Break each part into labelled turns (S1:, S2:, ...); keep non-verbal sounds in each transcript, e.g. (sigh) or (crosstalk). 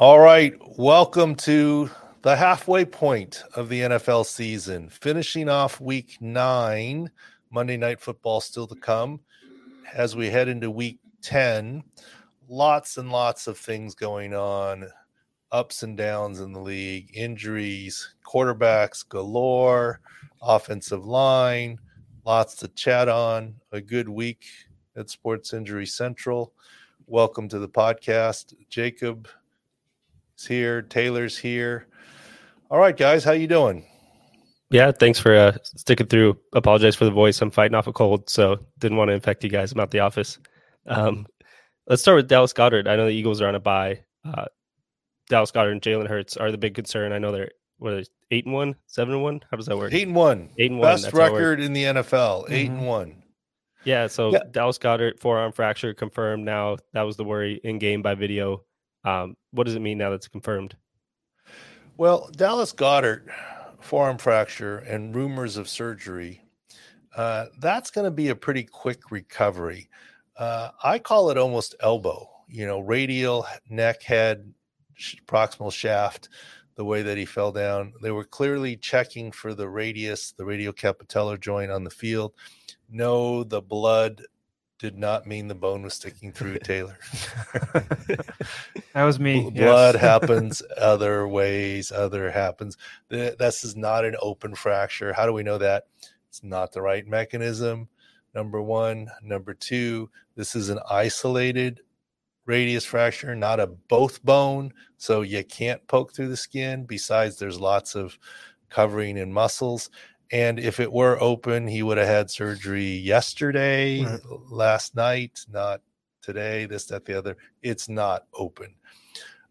S1: All right, welcome to the halfway point of the NFL season, finishing off week nine. Monday Night Football still to come. As we head into week 10, lots and lots of things going on, ups and downs in the league, injuries, quarterbacks galore, offensive line, lots to chat on. A good week at Sports Injury Central. Welcome to the podcast. Jacob is here, Taylor's here. All right, guys, how you doing?
S2: Yeah, thanks for uh, sticking through. Apologize for the voice. I'm fighting off a cold, so didn't want to infect you guys. I'm out the office. Um, let's start with Dallas Goedert. I know the Eagles are on a bye. Uh, Dallas Goedert and Jalen Hurts are the big concern. I know they're what are they, eight and one, seven and one. How does that work?
S1: Eight and one.
S2: Eight and one.
S1: Best record in the NFL. 8 mm-hmm. and one.
S2: Yeah. So yeah. Dallas Goedert forearm fracture confirmed. Now that was the worry in game by video. Um, what does it mean now that's confirmed?
S1: Well, Dallas Goedert forearm fracture and rumors of surgery. Uh, that's going to be a pretty quick recovery. Uh, I call it almost elbow. You know, radial neck, head, proximal shaft the way that he fell down. They were clearly checking for the radius, the radiocapitellar joint on the field. No, the blood did not mean the bone was sticking through (laughs) Taylor.
S3: that was me.
S1: Blood yes. (laughs) happens other ways, other happens. This is not an open fracture. How do we know that? It's not the right mechanism. Number one. Number two, this is an isolated radius fracture, not a both bone. So you can't poke through the skin. Besides, there's lots of covering in muscles. And if it were open, he would have had surgery yesterday, right. last night, not today, this, that, the other. It's not open.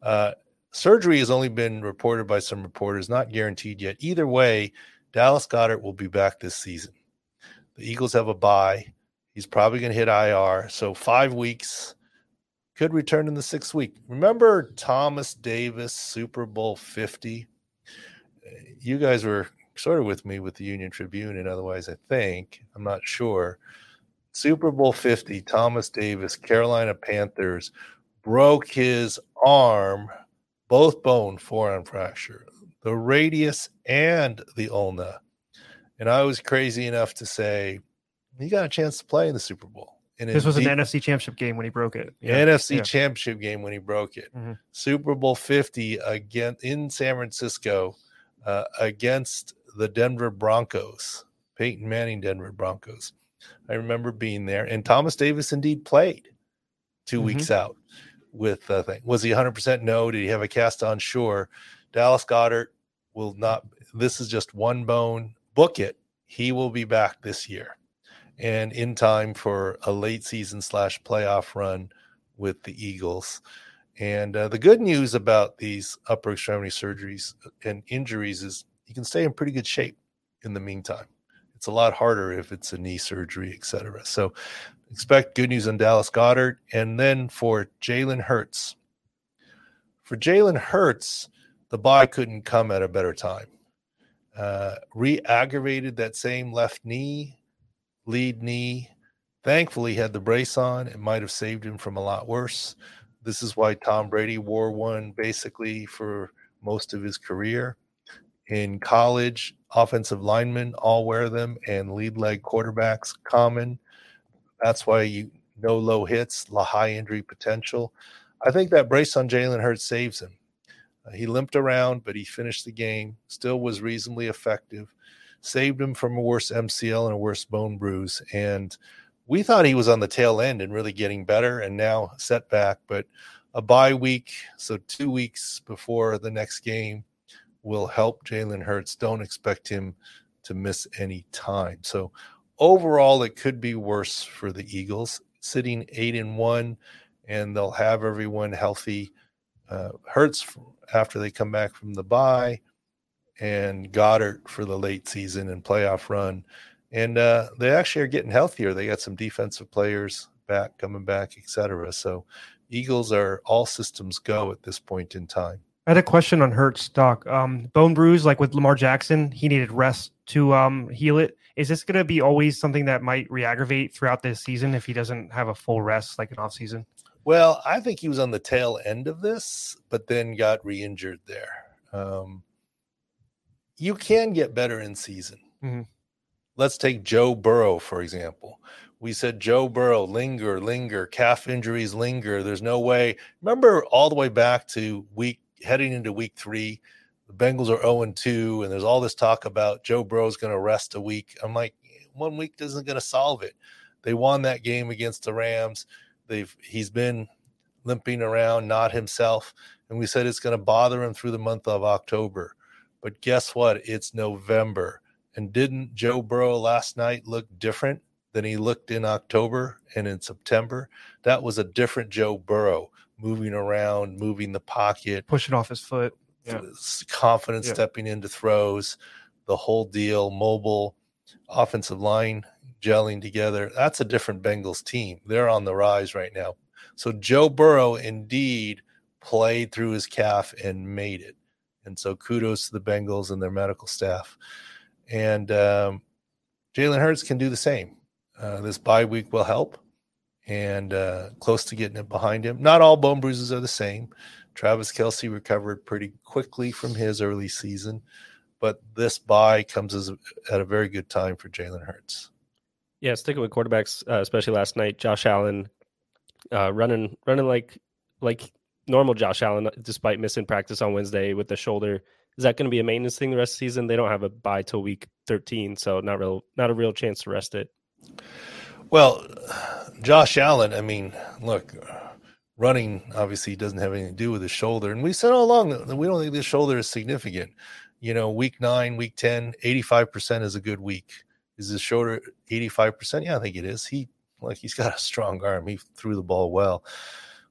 S1: Uh, surgery has only been reported by some reporters, not guaranteed yet. Either way, Dallas Goedert will be back this season. The Eagles have a bye. He's probably going to hit IR. So five weeks could return in the sixth week. Remember Thomas Davis, Super Bowl 50? You guys were sort of with me with the Union Tribune, and otherwise, I think I'm not sure. Super Bowl 50, Thomas Davis, Carolina Panthers, broke his arm, both bone forearm fracture, the radius and the ulna. And I was crazy enough to say, he got a chance to play in the Super Bowl.
S3: And this was an NFC Championship game when he broke it.
S1: Yeah. NFC yeah. Championship game when he broke it. Mm-hmm. Super Bowl 50 again in San Francisco uh, against the Denver Broncos, Peyton Manning Denver Broncos. I remember being there, and Thomas Davis indeed played 2 mm-hmm. weeks out with the thing. Was he 100% no? Did he have a cast on? Sure. Dallas Goedert will not. This is just one bone. Book it. He will be back this year and in time for a late season slash playoff run with the Eagles. And uh, the good news about these upper extremity surgeries and injuries is you can stay in pretty good shape in the meantime. It's a lot harder if it's a knee surgery, etc. So expect good news on Dallas Goedert. And then for Jalen Hurts. For Jalen Hurts, the bye couldn't come at a better time. Uh, re aggravated that same left knee lead knee. Thankfully, had the brace on. It might have saved him from a lot worse. This is why Tom Brady wore one basically for most of his career. In college, offensive linemen all wear them, and lead leg quarterbacks common. That's why you no low hits, high injury potential. I think that brace on Jalen Hurts saves him. Uh, he limped around, but he finished the game. Still was reasonably effective saved him from a worse MCL and a worse bone bruise. And we thought he was on the tail end and really getting better, and now setback. But a bye week, so two weeks before the next game, will help Jalen Hurts. Don't expect him to miss any time. So overall, it could be worse for the Eagles, sitting eight and one, and they'll have everyone healthy. Uh, Hurts after they come back from the bye and Goedert for the late season and playoff run. And uh, they actually are getting healthier. They got some defensive players back, coming back, etc. So Eagles are all systems go at this point in time.
S3: I had a question on Hurts, Doc. Um, bone bruise, like with Lamar Jackson, he needed rest to um, heal it. Is this going to be always something that might re-aggravate throughout this season if he doesn't have a full rest, like an off season?
S1: Well, I think he was on the tail end of this, but then got re-injured there. Um, you can get better in season. Mm-hmm. Let's take Joe Burrow for example. We said Joe Burrow linger, linger, calf injuries linger. There's no way. Remember all the way back to week heading into week three, the Bengals are 0 2, and there's all this talk about Joe Burrow's going to rest a week. I'm like, one week isn't going to solve it. They won that game against the Rams. They've he's been limping around, not himself, and we said it's going to bother him through the month of October. But guess what? It's November. And didn't Joe Burrow last night look different than he looked in October and in September? That was a different Joe Burrow moving around, moving the pocket,
S3: pushing off his foot,
S1: yeah. confidence yeah. stepping into throws, the whole deal, mobile, offensive line gelling together. That's a different Bengals team. They're on the rise right now. So Joe Burrow indeed played through his calf and made it. And so kudos to the Bengals and their medical staff. And um, Jalen Hurts can do the same. Uh, this bye week will help and uh, close to getting it behind him. Not all bone bruises are the same. Travis Kelce recovered pretty quickly from his early season, but this bye comes as a, at a very good time for Jalen Hurts.
S2: Yeah, sticking with quarterbacks, uh, especially last night, Josh Allen uh, running running like like normal Josh Allen, despite missing practice on Wednesday with the shoulder. Is that going to be a maintenance thing the rest of the season? They don't have a bye till week 13, so not real not a real chance to rest it.
S1: Well, Josh Allen, I mean, look, running obviously doesn't have anything to do with his shoulder. And we said all along that we don't think this shoulder is significant. You know, week nine, week 10, 85% is a good week. Is his shoulder 85%? Yeah, I think it is. He, like, he's got a strong arm. He threw the ball well.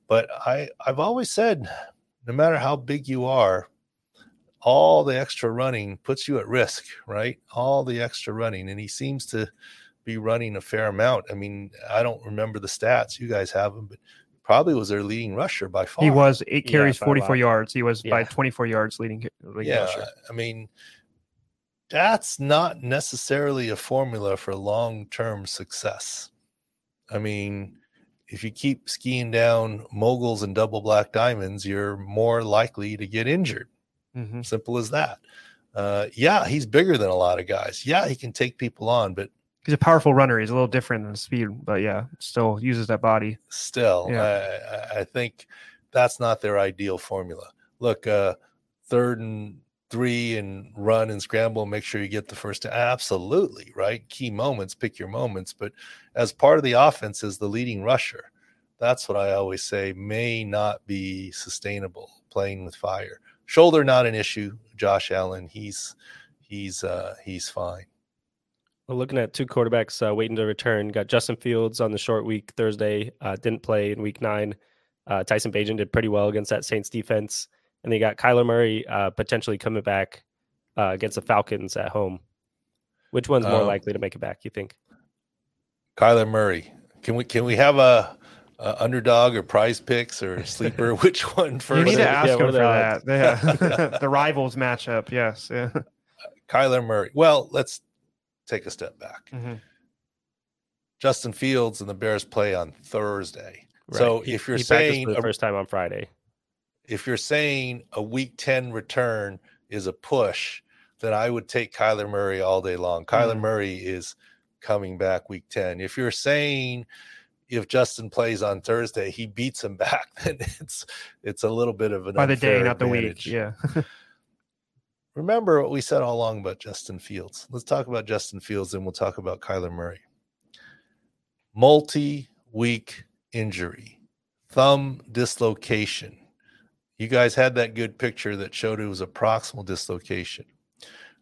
S1: But I, I've always said, no matter how big you are, all the extra running puts you at risk, right? All the extra running. And he seems to, be running a fair amount. I mean, I don't remember the stats. You guys have them, but probably was their leading rusher by far.
S3: He was eight carries, yeah, 44 yards. He was yeah. by 24 yards leading, leading
S1: yeah,
S3: rusher.
S1: I mean, that's not necessarily a formula for long term success. I mean, if you keep skiing down moguls and double black diamonds, you're more likely to get injured. Mm-hmm. Simple as that. Uh, yeah, he's bigger than a lot of guys. Yeah, he can take people on, but
S3: he's a powerful runner. He's a little different than speed, but yeah, still uses that body.
S1: Still, yeah. I, I think that's not their ideal formula. Look, uh, third and three and run and scramble and make sure you get the first absolutely right key moments pick your moments but as part of the offense is the leading rusher that's what i always say may not be sustainable playing with fire shoulder not an issue josh allen he's he's uh he's fine
S2: we're looking at two quarterbacks uh, waiting to return. Got Justin Fields on the short week Thursday. Uh, didn't play in week nine. Uh, Tyson Bagent did pretty well against that Saints defense. And they got Kyler Murray uh, potentially coming back uh, against the Falcons at home. Which one's more um, likely to make it back? You think?
S1: Kyler Murray. Can we can we have a, a underdog or PrizePicks or sleeper? (laughs) Which one first?
S3: You need to ask yeah, him for that. Yeah. (laughs) (laughs) the rivals matchup. Yes. Yeah.
S1: Kyler Murray. Well, let's take a step back. Mm-hmm. Justin Fields and the Bears play on Thursday. Right. So he, if you're saying
S2: the first time on Friday,
S1: if you're saying a week 10 return is a push, then I would take Kyler Murray all day long. Kyler mm-hmm. Murray is coming back week 10. If you're saying if Justin plays on Thursday, he beats him (laughs) back, then it's it's a little bit of an
S3: by the day, not
S1: advantage.
S3: the week. Yeah. (laughs)
S1: remember what we said all along about Justin Fields. Let's talk about Justin Fields and we'll talk about Kyler Murray. Multi week injury, thumb dislocation. You guys had that good picture that showed it was a proximal dislocation.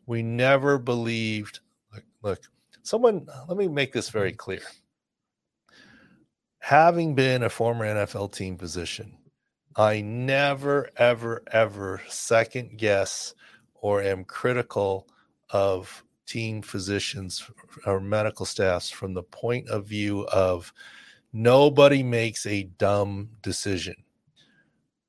S1: We never believed. Look, look, someone, let me make this very clear. Having been a former NFL team physician, I never, ever, ever second guess or am critical of team physicians or medical staffs from the point of view of nobody makes a dumb decision.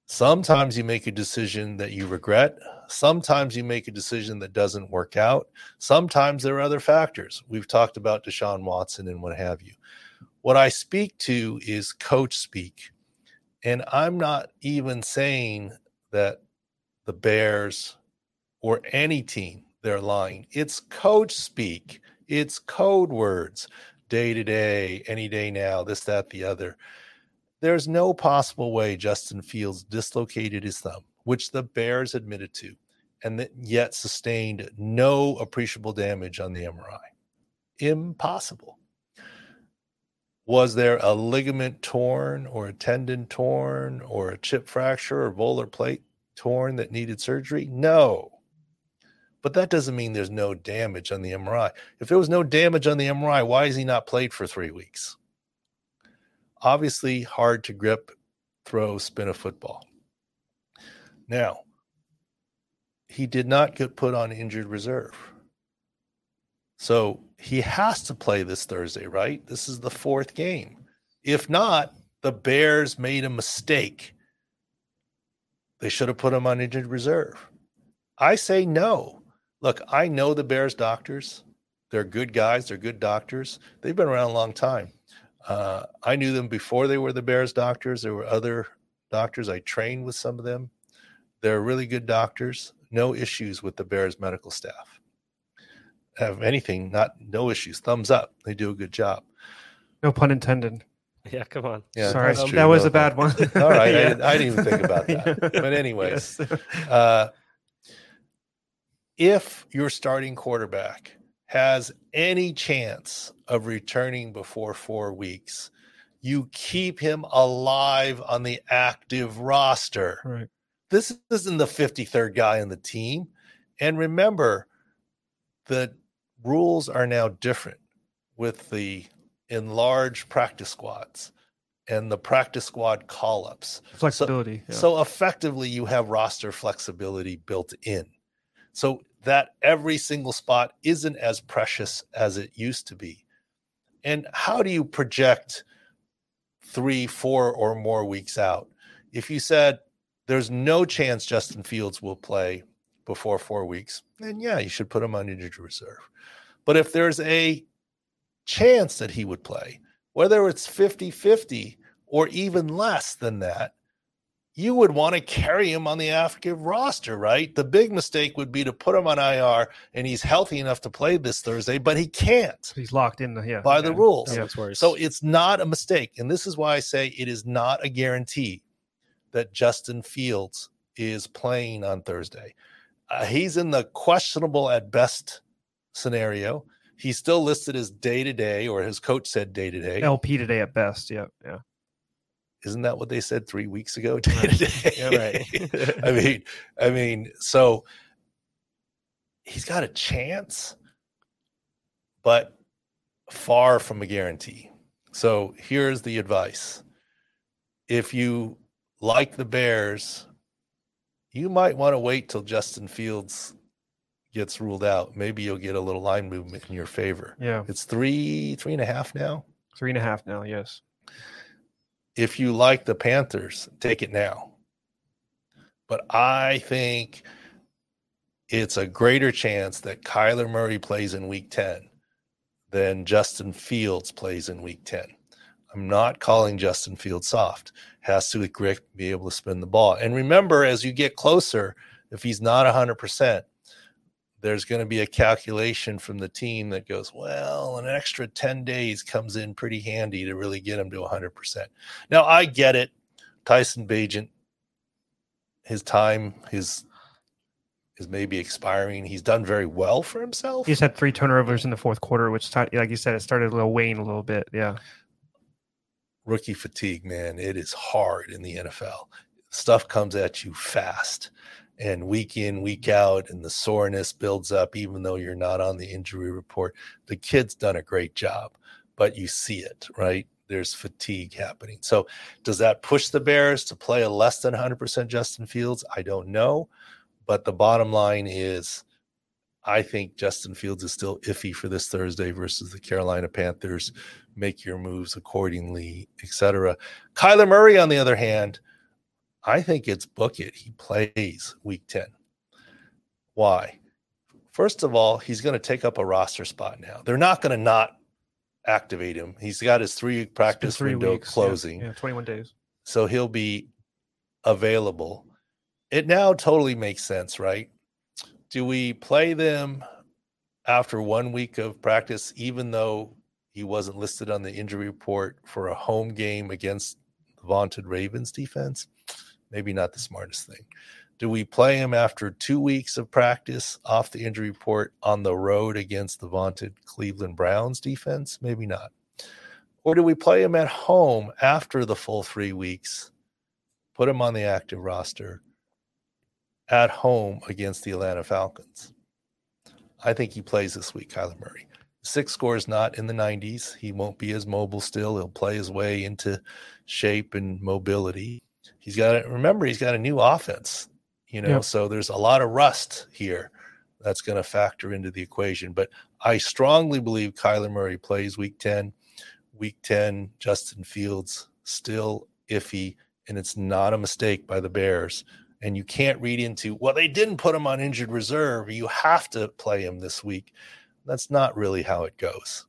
S1: Sometimes you make a decision that you regret. Sometimes you make a decision that doesn't work out. Sometimes there are other factors. We've talked about Deshaun Watson and what have you. What I speak to is coach speak. And I'm not even saying that the Bears or any team they're lying. It's coach speak. It's code words. Day to day, any day now, this, that, the other. There's no possible way Justin Fields dislocated his thumb, which the Bears admitted to, and that yet sustained no appreciable damage on the MRI. Impossible. Was there a ligament torn or a tendon torn or a chip fracture or volar plate torn that needed surgery? No. But that doesn't mean there's no damage on the MRI. If there was no damage on the MRI, why is he not played for three weeks? Obviously, hard to grip, throw, spin a football. Now, he did not get put on injured reserve. So he has to play this Thursday, right? This is the fourth game. If not, the Bears made a mistake. They should have put him on injured reserve. I say no. Look, I know the Bears doctors. They're good guys. They're good doctors. They've been around a long time. Uh, I knew them before they were the Bears doctors. There were other doctors. I trained with some of them. They're really good doctors. No issues with the Bears medical staff have anything, not no issues. Thumbs up. They do a good job.
S3: No pun intended.
S2: Yeah, come on.
S1: Yeah,
S3: Sorry, that was
S1: No
S3: a bad one.
S1: All right, I, (laughs)
S3: Yeah.
S1: didn't, I didn't even think about (laughs) that.
S3: Yeah.
S1: But anyways,
S3: Yes.
S1: uh, if your starting quarterback has any chance of returning before four weeks, you keep him alive on the active roster.
S3: right.
S1: This isn't the 53rd guy on the team. And remember, the rules are now different with the enlarged practice squads and the practice squad call ups.
S3: Flexibility. yeah.
S1: So effectively, you have roster flexibility built in. So that every single spot isn't as precious as it used to be. And how do you project three, four, or more weeks out? If you said there's no chance Justin Fields will play before four weeks, then yeah, you should put him on injured reserve. But if there's a chance that he would play, whether it's 50 50 or even less than that, you would want to carry him on the active roster, right? The big mistake would be to put him on IR and he's healthy enough to play this Thursday, but he can't
S3: he's locked in. The, yeah.
S1: by the
S3: yeah.
S1: rules.
S2: That looks worse.
S1: So it's not a mistake. And this is why I say it is not a guarantee that Justin Fields is playing on Thursday. Uh, he's in the questionable at best scenario. He's still listed as day to day, or his coach said day to day.
S3: LP today at best. Yeah. Yeah.
S1: Isn't that what they said three weeks ago? (laughs) Day.
S2: Yeah, right. (laughs)
S1: I mean, I mean, so he's got a chance, but far from a guarantee. So here's the advice. If you like the Bears, you might want to wait till Justin Fields gets ruled out. Maybe you'll get a little line movement in your favor.
S3: Yeah.
S1: It's three, three and a half now.
S3: Three and a half now. Yes.
S1: If you like the Panthers, take it now. But I think it's a greater chance that Kyler Murray plays in week 10 than Justin Fields plays in week 10. I'm not calling Justin Fields soft. Has to be able to spin the ball. And remember, as you get closer, if he's not 100%, there's going to be a calculation from the team that goes, well, an extra 10 days comes in pretty handy to really get him to 100%. Now, I get it. Tyson Bagent, his time, his is maybe expiring. He's done very well for himself.
S3: He's had three turnovers in the fourth quarter, which, like you said, it started a little wane a little bit. Yeah.
S1: Rookie fatigue, man, it is hard in the NFL. Stuff comes at you fast and week in, week out, and the soreness builds up, even though you're not on the injury report. The kid's done a great job, but you see it, right? There's fatigue happening. So, does that push the Bears to play a less than 100% Justin Fields? I don't know. But the bottom line is, I think Justin Fields is still iffy for this Thursday versus the Carolina Panthers. Make your moves accordingly, etc. Kyler Murray, on the other hand, I think it's book it. He plays week 10. Why? First of all, he's going to take up a roster spot now. They're not going to not activate him. He's got his three practice window
S3: weeks, yeah,
S1: closing.
S3: Yeah, 21 days.
S1: So he'll be available. It now totally makes sense, right? Do we play them after one week of practice, even though he wasn't listed on the injury report for a home game against the vaunted Ravens defense? Maybe not the smartest thing. Do we play him after two weeks of practice off the injury report on the road against the vaunted Cleveland Browns defense? Maybe not. Or do we play him at home after the full three weeks, put him on the active roster at home against the Atlanta Falcons? I think he plays this week, Kyler Murray. SIC score is not in the 90s. He won't be as mobile still. He'll play his way into shape and mobility. He's got remember he's got a new offense you know, yep. so there's a lot of rust here that's going to factor into the equation. But I strongly believe Kyler Murray plays week 10. Week 10, Justin Fields still iffy, and it's not a mistake by the Bears. And you can't read into, well, they didn't put him on injured reserve. You have to play him this week. That's not really how it goes.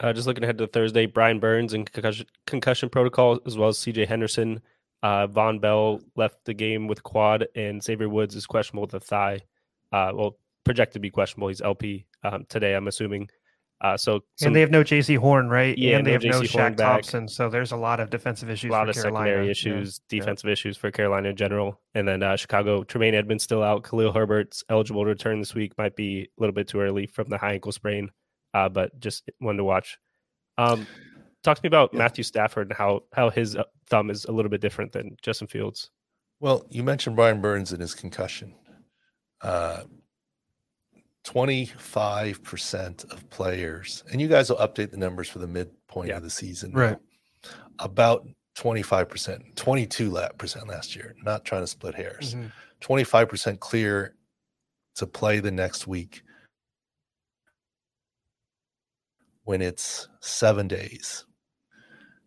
S2: Uh, just looking ahead to Thursday, Brian Burns and concussion, concussion protocol, as well as CJ Henderson uh, Vonn Bell left the game with quad, and Xavier Woods is questionable with a thigh. Uh, well, projected to be questionable. He's LP um, today, I'm assuming. Uh, so
S3: some, and they have no Jaycee Horn, right? Yeah, and they have no Shaq Thompson. So there's a lot of defensive issues.
S2: A lot
S3: of
S2: Carolina. secondary issues, yeah. defensive yeah. issues for Carolina in general. And then uh, Chicago, Tremaine Edmunds still out. Khalil Herbert's eligible to return this week. Might be a little bit too early from the high ankle sprain, uh, but just one to watch. Um, talk to me about yeah. Matthew Stafford and how how his uh, thumb is a little bit different than Justin Fields.
S1: Well, you mentioned Brian Burns and his concussion. Uh, 25% of players, and you guys will update the numbers for the midpoint yeah. of the season.
S3: Right.
S1: About 25%, 22 percent last year, not trying to split hairs. Mm-hmm. 25% clear to play the next week when it's seven days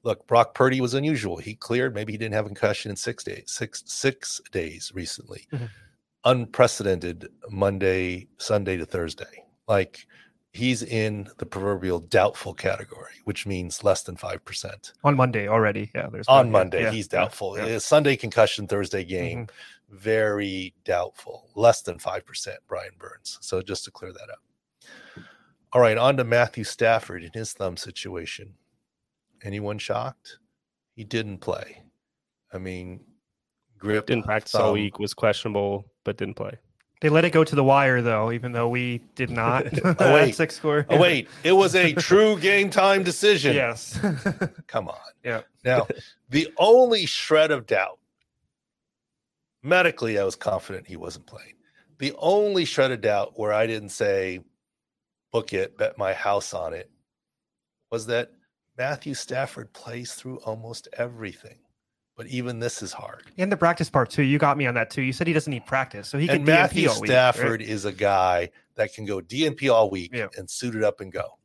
S1: look, Brock Purdy was unusual. He cleared. Maybe he didn't have a concussion in six days, six six days recently. Mm-hmm. Unprecedented Monday, Sunday to Thursday. Like he's in the proverbial doubtful category, which means less than five percent
S3: on Monday already. Yeah, there's
S1: on Monday yeah, he's doubtful. Yeah. Sunday concussion, Thursday game, mm-hmm. very doubtful. Less than five percent. Brian Burns. So just to clear that up. All right, on to Matthew Stafford in his thumb situation. Anyone shocked? He didn't play. I mean, grip
S2: didn't practice thumb. all week, was questionable, but didn't play.
S3: They let it go to the wire though, even though we did (laughs) not.
S1: oh, (laughs) wait. SIC score. Oh wait, it was a true game time decision.
S3: Yes. (laughs)
S1: Come on.
S3: Yeah.
S1: Now, the only shred of doubt, medically, I was confident he wasn't playing. The only shred of doubt where I didn't say, book it, bet my house on it, was that Matthew Stafford plays through almost everything. But even this is hard.
S3: And the practice part too. You got me on that too. You said he doesn't need practice, so he can.
S1: And Matthew DNP Stafford week, right? is a guy that can go DNP all week yeah. and suit it up and go.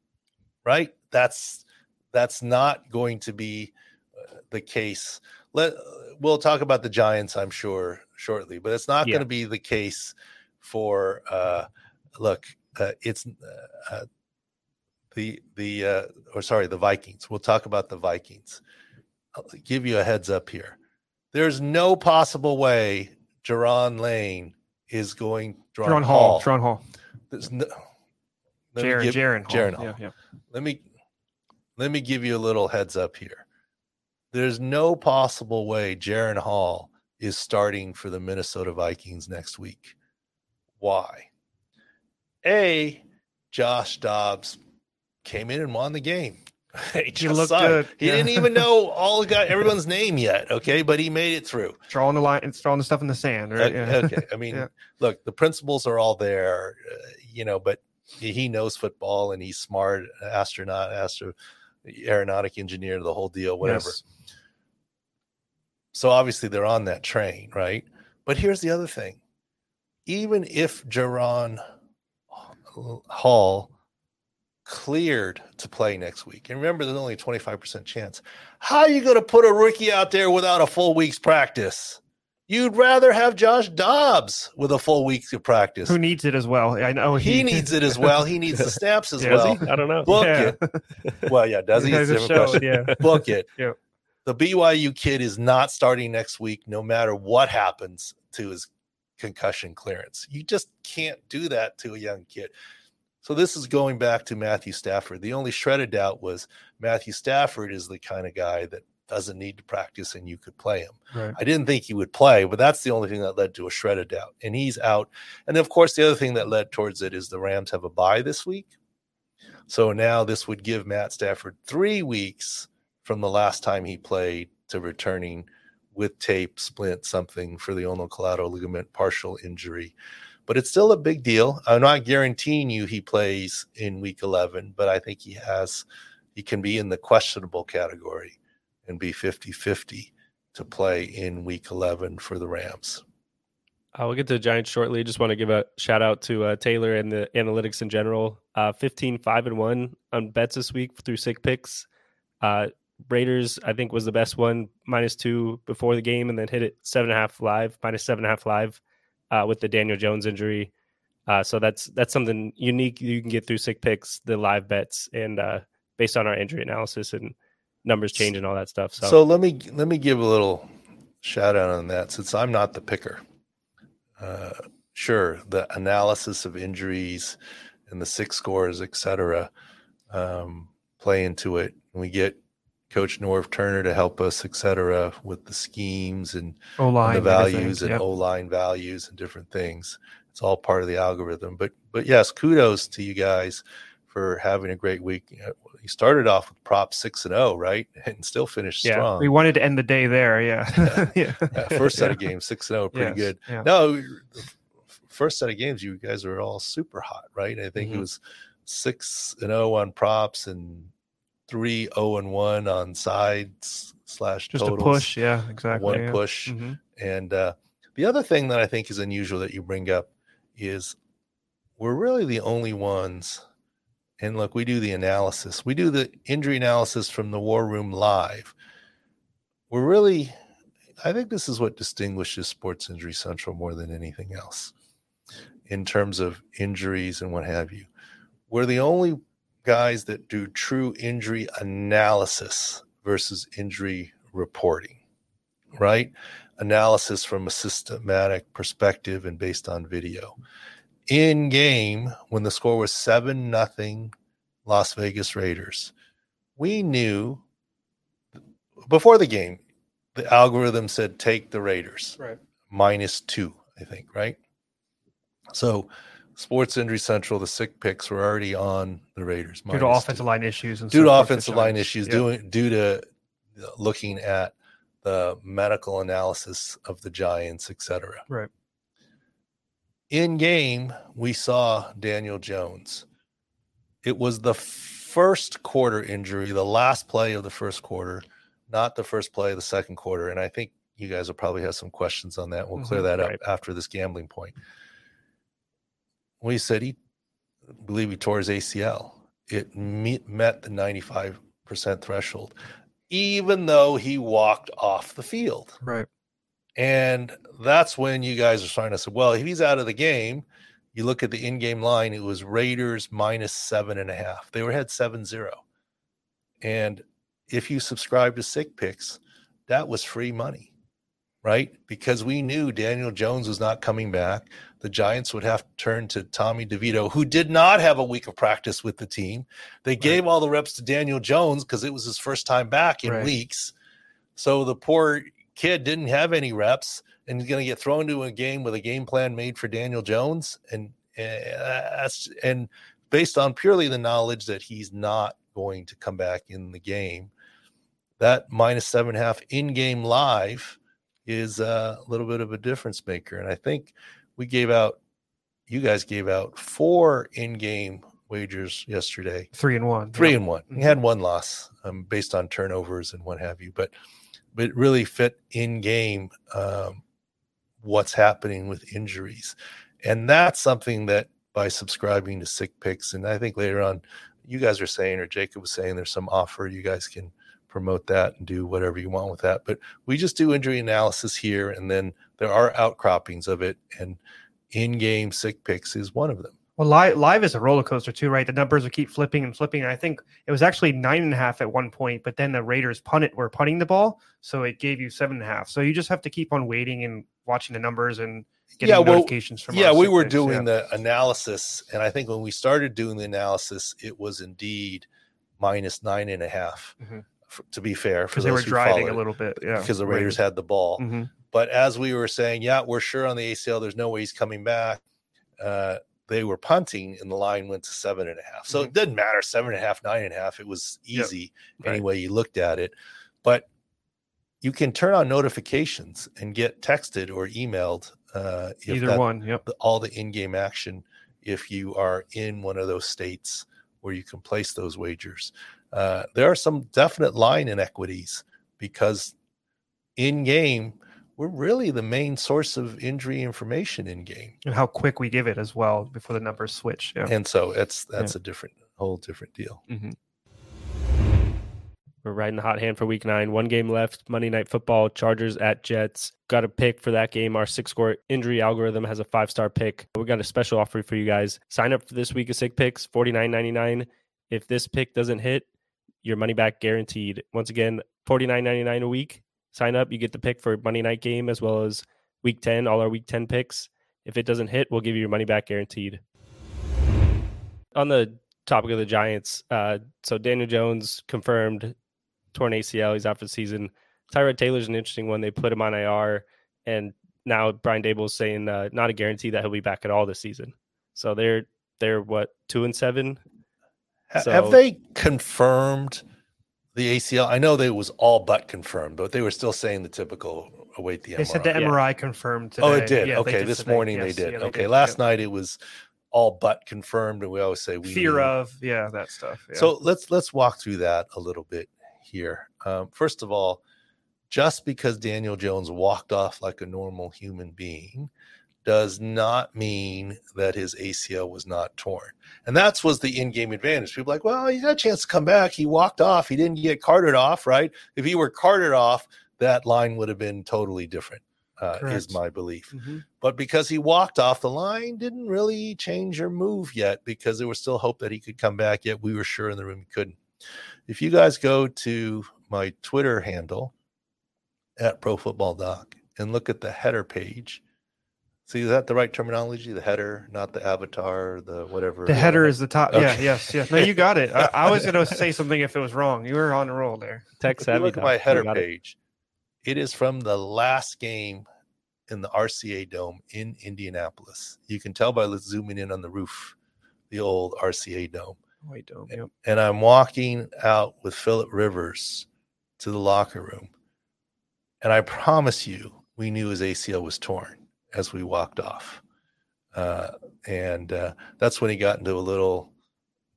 S1: Right? That's that's not going to be uh, the case. Let we'll talk about the Giants, I'm sure, shortly, but it's not yeah. going to be the case for. uh Look, uh, it's uh, uh the the uh, or sorry, the Vikings. We'll talk about the Vikings. I'll give you a heads up here. There's no possible way Jaren Lane is going.
S3: Jaren Hall. Jaren Hall.
S1: There's no.
S3: Jaren. Give, Jaren.
S1: Jaren Hall. Yeah, yeah. Let me let me give you a little heads up here. There's no possible way Jaren Hall is starting for the Minnesota Vikings next week. Why? A, Josh Dobbs came in and won the game. (laughs)
S3: he, good.
S1: He yeah. didn't even know (laughs) all got everyone's name yet. Okay, but he made it through.
S3: Drawing the line, drawing the stuff in the sand. Right?
S1: Okay. Yeah. okay. I (laughs) mean, yeah. look, the principles are all there, uh, you know, but he knows football and he's smart, astronaut, astro, aeronautic engineer, the whole deal, whatever. Yes. So obviously they're on that train, right? But here's the other thing: even if Jaren Hall cleared to play next week. And remember, there's only a 25% chance. How are you going to put a rookie out there without a full week's practice? You'd rather have Josh Dobbs with a full week of practice.
S3: Who needs it as well? I know
S1: he, he needs it as well. He needs the (laughs) snaps as well.
S2: He? I don't know.
S1: Book yeah. it. Well, yeah, does he?
S3: It's show,
S1: Yeah. (laughs) Book it. (laughs)
S3: Yeah.
S1: the BYU kid is not starting next week, no matter what happens to his concussion clearance. You just can't do that to a young kid. So this is going back to Matthew Stafford. The only shredded doubt was Matthew Stafford is the kind of guy that doesn't need to practice and you could play him. Right. I didn't think he would play, but that's the only thing that led to a shredded doubt. And he's out. And of course, the other thing that led towards it is the Rams have a bye this week. So now this would give Matt Stafford three weeks from the last time he played to returning with tape, splint, something for the ulnar collateral ligament partial injury. But it's still a big deal. I'm not guaranteeing you he plays in week 11, but I think he has, he can be in the questionable category and be 50 50 to play in week 11 for the Rams.
S2: I will get to the Giants shortly. Just want to give a shout out to uh, Taylor and the analytics in general. Uh, 15, 5 and 1 on bets this week through SIC Picks. Uh, Raiders, I think, was the best one, minus two before the game, and then hit it seven and a half live, minus seven and a half live uh, with the Daniel Jones injury. Uh, so that's that's something unique you can get through SIC Picks, the live bets, and uh, based on our injury analysis and numbers change and all that stuff. So,
S1: so let me let me give a little shout out on that since I'm not the picker. Uh, sure, the analysis of injuries and the SIC scores, etc., um, play into it. And we get Coach Norv Turner to help us, etc., with the schemes and, and the values and yep. O line values and different things. It's all part of the algorithm. But but yes, kudos to you guys for having a great week. He started off with prop six and zero, right, (laughs) and still finished
S3: yeah,
S1: strong.
S3: We wanted to end the day there. Yeah,
S1: yeah. (laughs) yeah. yeah first set of games six and zero, pretty yes. good. No, first set of games, you guys were all super hot, right? I think mm-hmm. it was six and zero on props and three zero oh and one on sides slash
S3: just totals. a push. Yeah, exactly.
S1: One push, mm-hmm. and uh, the other thing that I think is unusual that you bring up is we're really the only ones and look, we do the analysis. We do the injury analysis from the war room live. We're really, I think this is what distinguishes Sports Injury Central more than anything else in terms of injuries and what have you. We're the only guys that do true injury analysis versus injury reporting, right? Analysis from a systematic perspective and based on video in game when the score was 7 nothing Las Vegas Raiders. We knew before the game the algorithm said take the Raiders.
S3: Right.
S1: Minus 2, I think, right? So Sports Injury Central, the SIC Picks were already on the Raiders.
S3: Due to offensive two. line issues and
S1: due to offensive line issues, yep. doing due to looking at the medical analysis of the Giants, etc.
S3: Right
S1: in game, we saw Daniel Jones. It was the first quarter injury, the last play of the first quarter, not the first play of the second quarter. And I think you guys will probably have some questions on that. We'll clear mm-hmm, that right. up after this gambling point. We said he believe he tore his ACL. It met the 95% threshold, even though he walked off the field.
S3: Right.
S1: And that's when you guys are starting to say, well, if he's out of the game, you look at the in-game line, it was Raiders minus seven and a half. They were had seven zero. And if you subscribe to SIC Picks, that was free money, right? Because we knew Daniel Jones was not coming back. The Giants would have to turn to Tommy DeVito, who did not have a week of practice with the team. They right. gave all the reps to Daniel Jones because it was his first time back in right. weeks. So the poor kid didn't have any reps and he's going to get thrown into a game with a game plan made for Daniel Jones and uh, and based on purely the knowledge that he's not going to come back in the game, that minus seven and a half in game live is a little bit of a difference maker. And I think we gave out, you guys gave out four in game wagers yesterday.
S3: Three and one.
S1: Three yeah. and one. We had one loss um, based on turnovers and what have you. But but really fit in game um, what's happening with injuries. And that's something that by subscribing to SIC Picks, and I think later on, you guys are saying, or Jacob was saying, there's some offer. You guys can promote that and do whatever you want with that. But we just do injury analysis here, and then there are outcroppings of it, and in game SIC Picks is one of them.
S3: Well, live, live is a roller coaster too, right? The numbers will keep flipping and flipping. And I think it was actually nine and a half at one point, but then the Raiders punted were punting the ball, so it gave you seven and a half. So you just have to keep on waiting and watching the numbers and getting yeah, well, notifications from.
S1: Yeah, we were doing yeah. the analysis, and I think when we started doing the analysis, it was indeed minus nine and a half, mm-hmm. for, to be fair,
S3: because they were driving a little bit, yeah,
S1: because the Raiders, Raiders. had the ball. Mm-hmm. But as we were saying, yeah, we're sure on the ACL. There's no way he's coming back. Uh, they were punting and the line went to seven and a half. So mm-hmm. it didn't matter seven and a half, nine and a half. It was easy yep. right. any way you looked at it. But you can turn on notifications and get texted or emailed.
S3: Uh, Either that, one. Yep.
S1: All the in-game action if you are in one of those states where you can place those wagers. Uh, there are some definite line inequities because in game we're really the main source of injury information in game.
S3: And how quick we give it as well before the numbers switch
S1: yeah. and so it's that's yeah. a different whole different deal. Mm-hmm.
S2: we're riding the hot hand for week nine. One game left monday night football chargers at jets. Got a pick for that game. Our SIC score injury algorithm has a five star pick. We got a special offer for you guys. Sign up for this week of SIC Picks 49.99 if this pick doesn't hit your money back guaranteed. Once again 49.99 a week sign up, you get the pick for Monday night game as well as week 10, all our week 10 picks. If it doesn't hit, we'll give you your money back guaranteed. On the topic of the Giants, uh, so Daniel Jones confirmed torn ACL. He's out for the season. Tyrod Taylor's an interesting one. They put him on IR, and now Brian Daboll is saying uh, not a guarantee that he'll be back at all this season. So they're they're what two and seven.
S1: So, Have they confirmed the ACL. I know that it was all but confirmed, but they were still saying the typical await the
S3: MRI. They said the MRI yeah. confirmed. Today.
S1: Oh, it did. Yeah, okay, this morning yes, they did. Yeah, they okay, did. last night it was all but confirmed, and we always say we
S3: fear of yeah that stuff.
S1: So let's let's walk through that a little bit here. Um, first of all, just because Daniel Jones walked off like a normal human being does not mean that his ACL was not torn. And that's was the in-game advantage. People like, well, he had a chance to come back. He walked off. He didn't get carted off, right? If he were carted off, that line would have been totally different. Uh, is my belief. Mm-hmm. But because he walked off the line, didn't really change or move yet because there was still hope that he could come back. Yet we were sure in the room he couldn't. If you guys go to my Twitter handle at Pro Football Doc and look at the header page, See, is that the right terminology? The header, not the avatar, the whatever.
S3: The header is the top. Okay. Yeah, yes, yes. No, you got it. I, I was going to say something if it was wrong. You were on a roll there.
S2: Tech savvy.
S1: Look at my header page. It. it is from the last game in the RCA Dome in Indianapolis. You can tell by zooming in on the roof, the old RCA Dome.
S3: White Dome. Yep.
S1: And I'm walking out with Philip Rivers to the locker room, and I promise you, we knew his ACL was torn as we walked off. Uh, and uh, that's when he got into a little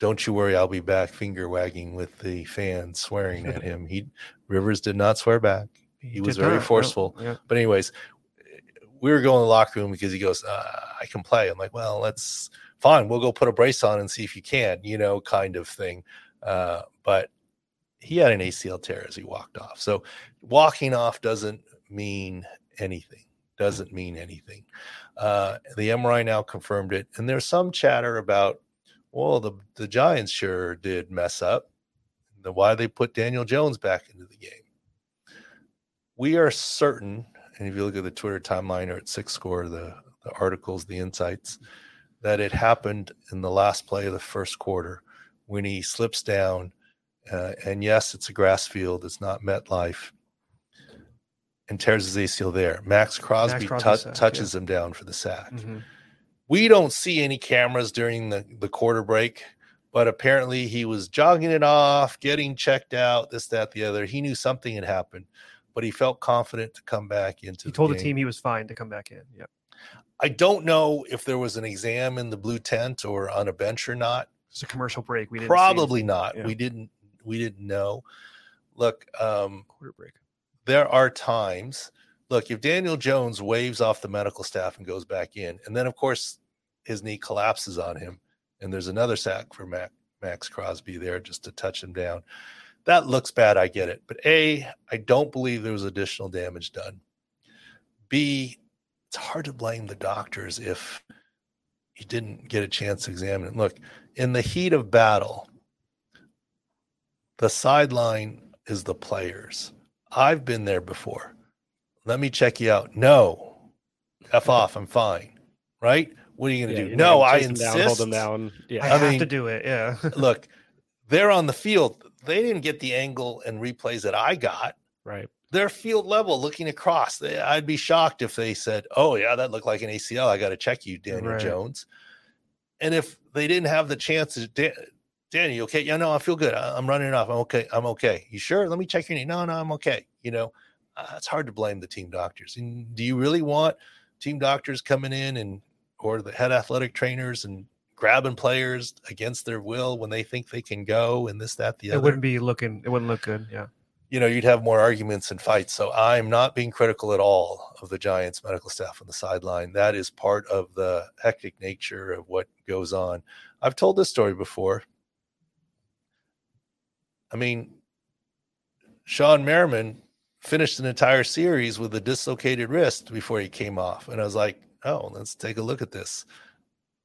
S1: don't you worry i'll be back finger wagging with the fans swearing at him he rivers did not swear back he, he was very not. forceful no. yeah. but anyways we were going to the locker room because he goes uh, i can play i'm like well let's fine we'll go put a brace on and see if you can you know kind of thing uh, but he had an acl tear as he walked off so walking off doesn't mean anything doesn't mean anything. Uh, the MRI now confirmed it, and there's some chatter about, well, the the Giants sure did mess up. The why they put Daniel Jones back into the game. We are certain, and if you look at the Twitter timeline or at SIC Score, the the articles, the insights, that it happened in the last play of the first quarter when he slips down. Uh, and yes, it's a grass field; it's not MetLife and tears his ACL there. Maxx Crosby, Maxx Crosby t- touches yeah. him down for the sack. Mm-hmm. We don't see any cameras during the, the quarter break, but apparently he was jogging it off, getting checked out, this, that, the other. He knew something had happened, but he felt confident to come back into.
S3: He told
S1: the,
S3: the team he was fine to come back in. Yep.
S1: I don't know if there was an exam in the blue tent or on a bench or not.
S3: It's a commercial break.
S1: We didn't probably not. Yeah. We didn't. We didn't know. Look, um, quarter break there are times look if daniel jones waves off the medical staff and goes back in and then of course his knee collapses on him and there's another sack for Mac, maxx crosby there just to touch him down that looks bad i get it but a i don't believe there was additional damage done b it's hard to blame the doctors if you didn't get a chance to examine it. Look, in the heat of battle, the sideline is the players. I've been there before. Let me check you out. No, F (laughs) off. I'm fine. Right? What are you going to
S2: Yeah,
S1: do?
S2: you're not
S1: No,
S2: gonna
S1: I insist.
S2: down, hold them down.
S3: I,
S2: Yeah,
S1: I
S3: have
S1: mean-
S3: to do it. Yeah. (laughs)
S1: Look, they're on the field. They didn't get the angle and replays that I got.
S2: right.
S1: They're field level looking across. They, I'd be shocked if they said, Oh, yeah, that looked like an ACL. I got to check you, Daniel
S3: Right.
S1: Jones. And if they didn't have the chance to, Dan, Danny, you okay? Yeah, no, I feel good. I, am running it off. I'm okay. I'm okay. You sure? Let me check your knee. No, no, I'm okay. You know, uh, it's hard to blame the team doctors. And do you really want team doctors coming in and, or the head athletic trainers and grabbing players against their will when they think they can go and this, that, the
S3: It
S1: other?
S3: It wouldn't be looking. It wouldn't look good. Yeah.
S1: you know, you'd have more arguments and fights. So I'm not being critical at all of the Giants medical staff on the sideline. That is part of the hectic nature of what goes on. I've told this story before. I mean, Shawne Merriman finished an entire series with a dislocated wrist before he came off. And I was like, oh, let's take a look at this.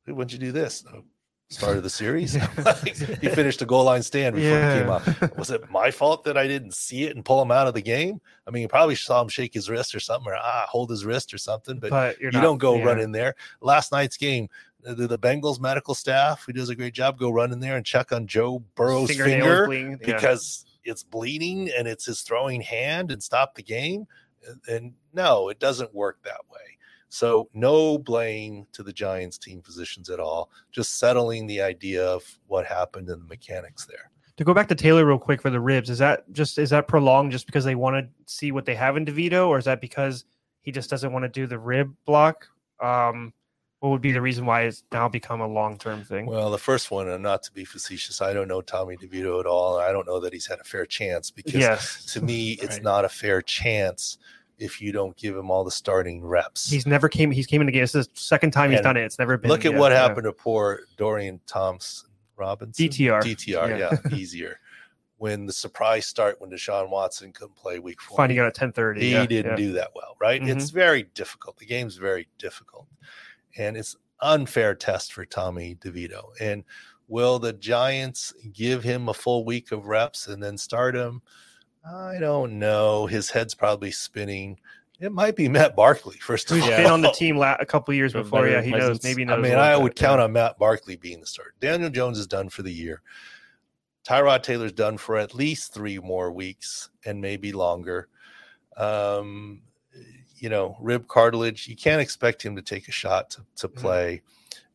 S1: When'd you do this? Oh, started the series. (laughs) (laughs) he finished a goal line stand before he came off was it my fault that I didn't see it and pull him out of the game? I mean, you probably saw him shake his wrist or something, or ah, hold his wrist or something, but,
S3: But
S1: you
S3: not,
S1: don't go
S3: yeah.
S1: run in there. Last night's game, the, the Bengals medical staff, who does a great job, go run in there and check on Joe Burrow's
S3: Fingernails
S1: finger
S3: bleeding, yeah.
S1: because it's bleeding and it's his throwing hand and stop the game. And, and no, it doesn't work that way. So no blame to the Giants team physicians at all. Just settling the idea of what happened and the mechanics there.
S3: To go back to Taylor real quick for the ribs, is that just is that prolonged just because they want to see what they have in DeVito, or is that because he just doesn't want to do the rib block? Um, what would be the reason why it's now become a long term thing?
S1: Well, the first one, and not to be facetious, I don't know Tommy DeVito at all. I don't know that he's had a fair chance because
S3: yes,
S1: to me, (laughs) it's
S2: Right.
S1: not a fair chance if you don't give him all the starting reps.
S3: he's never came. He's came in the game. This is the second time he's done it. It's never been.
S1: Look at
S3: yeah,
S1: what
S3: yeah.
S1: happened to poor Dorian Thompson Robinson.
S3: DTR.
S1: DTR,
S3: Yeah.
S1: yeah, (laughs) easier. When the surprise start when Deshaun Watson couldn't play week four.
S3: Finding out at ten thirty.
S1: he didn't do that well, right?
S3: Mhm.
S1: It's very difficult. The game's very difficult. And it's unfair test for Tommy DeVito. And will the Giants give him a full week of reps and then start him? I don't know. His head's probably spinning. It might be Matt Barkley, first of
S3: Who's
S1: all.
S3: been on the team la- a couple years before?
S2: better
S3: Yeah, he knows.
S2: presence.
S3: Maybe
S1: I
S3: knows.
S1: mean,
S3: a
S1: I
S3: bit,
S1: would count
S3: yeah.
S1: on Matt Barkley being the starter. Daniel Jones is done for the year. Tyrod Taylor's done for at least three more weeks and maybe longer. Um, you know, rib cartilage, you can't expect him to take a shot to, to
S3: Mhm.
S1: play.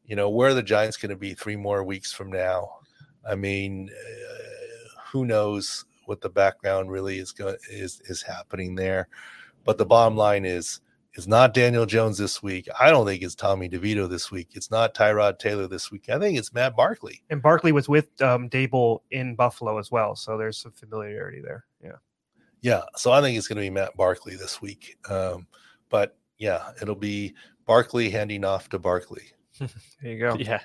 S1: You know, where are the Giants going to be three more weeks from now? I mean, uh, who knows what the background really is going is is happening there. But the bottom line is it's not Daniel Jones this week. I don't think it's Tommy DeVito this week. It's not Tyrod Taylor this week. I think it's Matt Barkley.
S3: And Barkley was with um, Daboll in Buffalo as well, so there's some familiarity there. Yeah.
S1: Yeah. So I think it's going to be Matt Barkley this week. Um, but yeah, it'll be Barkley handing off to Barkley. (laughs)
S3: There you go.
S2: Yeah.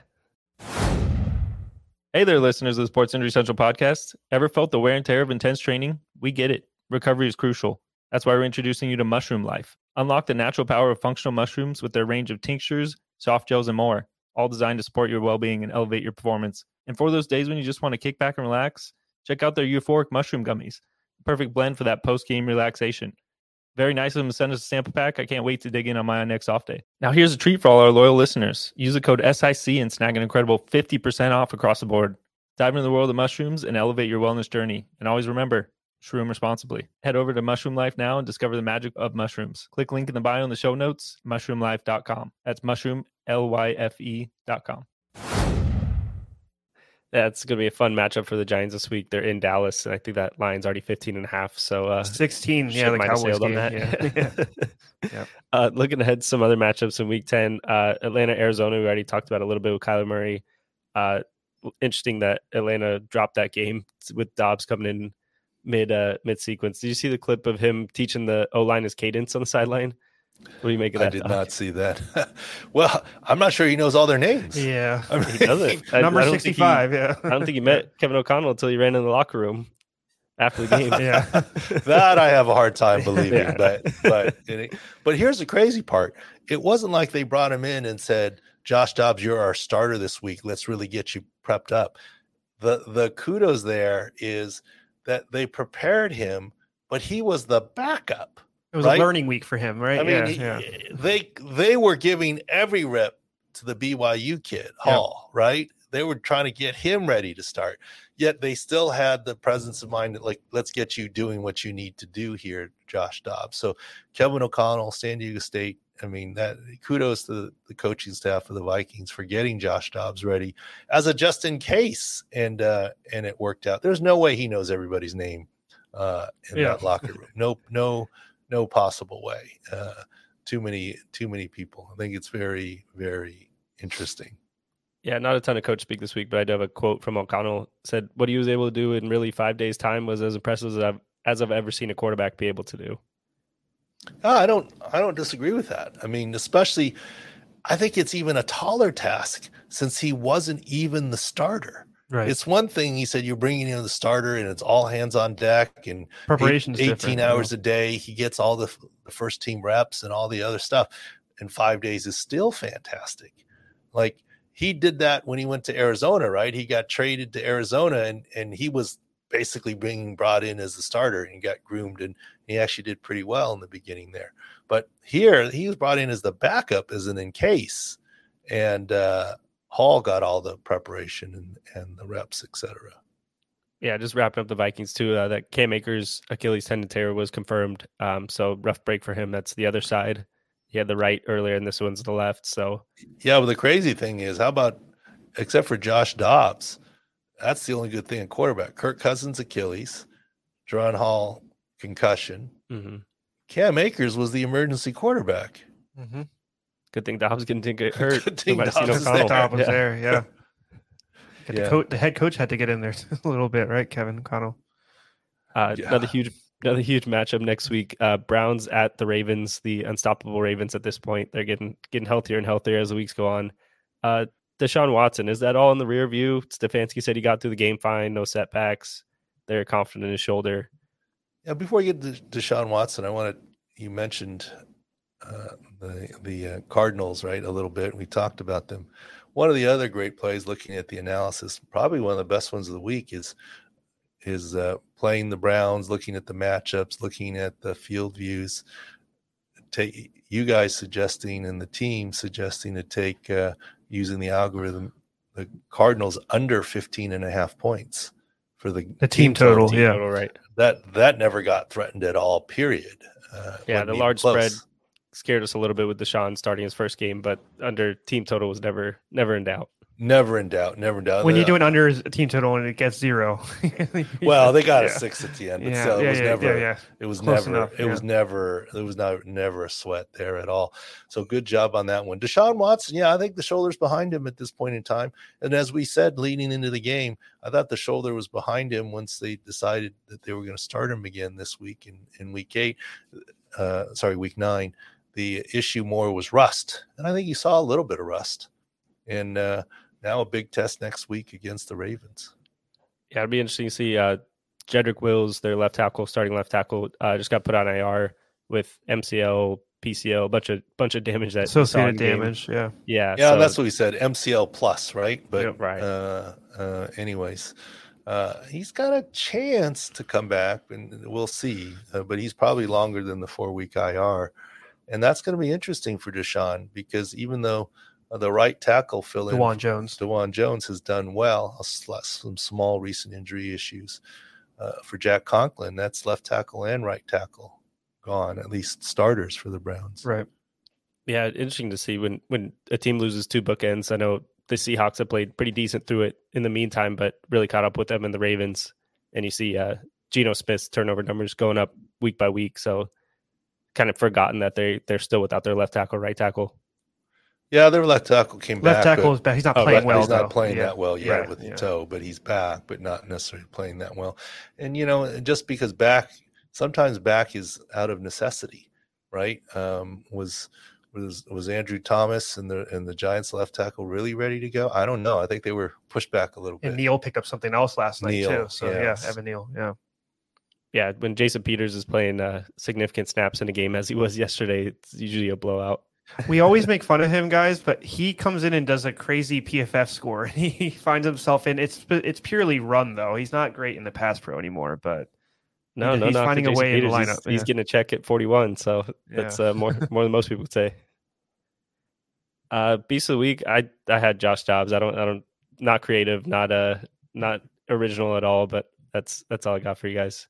S2: Hey there, listeners of the Sports Injury Central podcast. Ever felt the wear and tear of intense training? We get it. Recovery is crucial. That's why we're introducing you to Mushroom Lyfe. Unlock the natural power of functional mushrooms with their range of tinctures, soft gels, and more, all designed to support your well being and elevate your performance. And for those days when you just want to kick back and relax, check out their euphoric mushroom gummies. Perfect blend for that post game relaxation. Very nice of them to send us a sample pack. I can't wait to dig in on my next off day. Now, here's a treat for all our loyal listeners. Use the code SIC and snag an incredible 50% off across the board. Dive into the world of mushrooms and elevate your wellness journey. And always remember, shroom responsibly. Head over to Mushroom Lyfe now and discover the magic of mushrooms. Click link in the bio in the show notes, mushroomlyfe.com. That's mushroom, Y F E.com. Yeah, it's going to be a fun matchup for the Giants this week. They're in Dallas, and I think that line's already 15 and a half. So, uh,
S3: 16. Yeah, the Cowboys game. Yeah.
S2: that. (laughs) (laughs)
S3: Yep.
S2: uh, looking ahead, some other matchups in Week Ten: uh, Atlanta, Arizona. We already talked about a little bit with Kyler Murray. Uh, interesting that Atlanta dropped that game with Dobbs coming in mid uh, mid sequence. Did you see the clip of him teaching the O line his cadence on the sideline? What do you make of that?
S1: I did
S2: Doc?
S1: not see that. (laughs) well, I'm not sure he knows all their names.
S3: yeah.
S1: I mean,
S2: He doesn't. (laughs) I-
S3: Number
S2: I don't think he-
S3: 65. yeah.
S2: I don't think he met (laughs) Kevin O'Connell until he ran in the locker room after the game.
S3: Yeah.
S1: that I have a hard time believing.
S2: Yeah.
S1: But but but here's the crazy part. It wasn't like they brought him in and said, Josh Dobbs, you're our starter this week. Let's really get you prepped up. The the kudos there is that they prepared him, but he was the backup.
S3: It was right? a learning week for him, right?
S1: I mean, yeah, yeah. they they were giving every rep to the BYU kid Hall, yeah. right? They were trying to get him ready to start. Yet they still had the presence of mind that like, let's get you doing what you need to do here, Josh Dobbs. So Kevin O'Connell, San Diego State. I mean, that kudos to the coaching staff of the Vikings for getting Josh Dobbs ready as a just in case, and uh, and it worked out. There's no way he knows everybody's name uh, in yeah. that locker room. No, no, no possible way. Uh, too many, too many people. I think it's very, very interesting.
S2: Yeah, not a ton of coach speak this week, but I do have a quote from O'Connell. Said what he was able to do in really five days' time was as impressive as I've as I've ever seen a quarterback be able to do.
S1: Oh, I don't I don't disagree with that. I mean, especially I think it's even a taller task since he wasn't even the starter. Right. It's one thing he said you're bringing in the starter and it's all hands on deck and
S3: preparation
S1: 18 hours a day. He gets all the, the first team reps and all the other stuff. And five days is still fantastic. Like he did that when he went to Arizona, right? He got traded to Arizona and and he was basically being brought in as the starter and got groomed and he actually did pretty well in the beginning there. But here he was brought in as the backup as an in case. And uh Hall got all the preparation and, and the reps, etc.
S2: Yeah, just wrapping up the Vikings too. Uh, that Cam Akers Achilles tendon tear was confirmed. Um, so rough break for him. That's the other side. He had the right earlier, and this one's the left. So
S1: yeah, but the crazy thing is, how about except for Josh Dobbs, that's the only good thing in quarterback. Kirk Cousins Achilles, Jaren Hall concussion. Mm-hmm. Cam Akers was the emergency quarterback.
S2: Mm-hmm. Good thing Dobbs didn't get (laughs) hurt.
S3: Good thing Dobbs, was there. Dobbs was yeah. there. Yeah. (laughs) yeah. The, co- the, head coach had to get in there (laughs) a little bit, right, Kevin Connell?
S2: Uh, yeah. Another huge another huge matchup next week. Uh, Browns at the Ravens, the unstoppable Ravens. At this point, they're getting getting healthier and healthier as the weeks go on. Uh, Deshaun Watson is that all in the rear view? Stefanski said he got through the game fine, no setbacks. They're confident in his shoulder.
S1: Yeah. Before we get to Deshaun Watson, I wanted you mentioned uh, the the uh, Cardinals right a little bit. We talked about them. One of the other great plays, looking at the analysis, probably one of the best ones of the week, is is uh, playing the Browns, looking at the matchups, looking at the field views. Take you guys suggesting and the team suggesting to take uh, using the algorithm the Cardinals under 15 and a half points for the,
S3: the team, team total. Team yeah, total,
S2: right.
S1: That that never got threatened at all. Period.
S2: Uh, yeah, the large close. spread scared us a little bit with Deshaun starting his first game, but under team total was never never in doubt.
S1: Never in doubt. Never in doubt.
S3: When you do an under team total and it gets zero. (laughs)
S1: well, they got yeah. a six at the end, but yeah, still, it yeah, was never. It was Close never. Enough, it was never. It was not never a sweat there at all. So good job on that one, Deshaun Watson. Yeah, I think the shoulder's behind him at this point in time. And as we said, leading into the game, I thought the shoulder was behind him once they decided that they were going to start him again this week in in week eight. Uh, sorry, week nine. The issue more was rust, and I think you saw a little bit of rust. And uh, now a big test next week against the Ravens.
S2: Yeah, it'd be interesting to see. Uh, Jedrick Wills, their left tackle, starting left tackle, uh, just got put on IR with MCL, PCL, a bunch of bunch of damage that
S3: associated damage. Yeah,
S2: yeah,
S1: yeah. So, that's what we said. MCL plus, right? But yeah, right. Uh, uh, anyways, uh, he's got a chance to come back, and we'll see. Uh, but he's probably longer than the four week IR, and that's going to be interesting for Deshaun because even though uh, the right tackle fill in.
S3: Dawand Jones.
S1: Dawand Jones has done well. Some small recent injury issues uh, for Jack Conklin. That's left tackle and right tackle gone. At least starters for the Browns.
S3: Right.
S2: Yeah, interesting to see when when a team loses two bookends. I know the Seahawks have played pretty decent through it in the meantime, but really caught up with them in the Ravens. And you see uh, Geno Smith's turnover numbers going up week by week. So kind of forgotten that they they're still without their left tackle, right tackle.
S1: Yeah, their left tackle came
S3: left
S1: back.
S3: Left tackle is back. He's not oh, playing well.
S1: He's
S3: though.
S1: not playing yeah. that well yet right. with the yeah. toe, but he's back, but not necessarily playing that well. And you know, just because back, sometimes back is out of necessity, right? Um, was was was Andrew Thomas and the and the Giants left tackle really ready to go? I don't know. I think they were pushed back a little bit.
S3: And Neal picked up something else last night Neal, too. So yes. yeah, Evan Neal. Yeah.
S2: Yeah, when Jason Peters is playing uh, significant snaps in a game as he was yesterday, it's usually a blowout.
S3: we always make fun of him, guys, but he comes in and does a crazy PFF score. and (laughs) He finds himself in it's it's purely run though. He's not great in the pass pro anymore, but
S2: No,
S3: He's
S2: no, no.
S3: finding a way in the lineup,
S2: He's, he's getting a check at 41, so that's uh, more more than most people would say. (laughs) Uh, beast of the week. I I had Josh Dobbs. I don't I don't not creative, not uh not original at all, but that's that's all I got for you guys.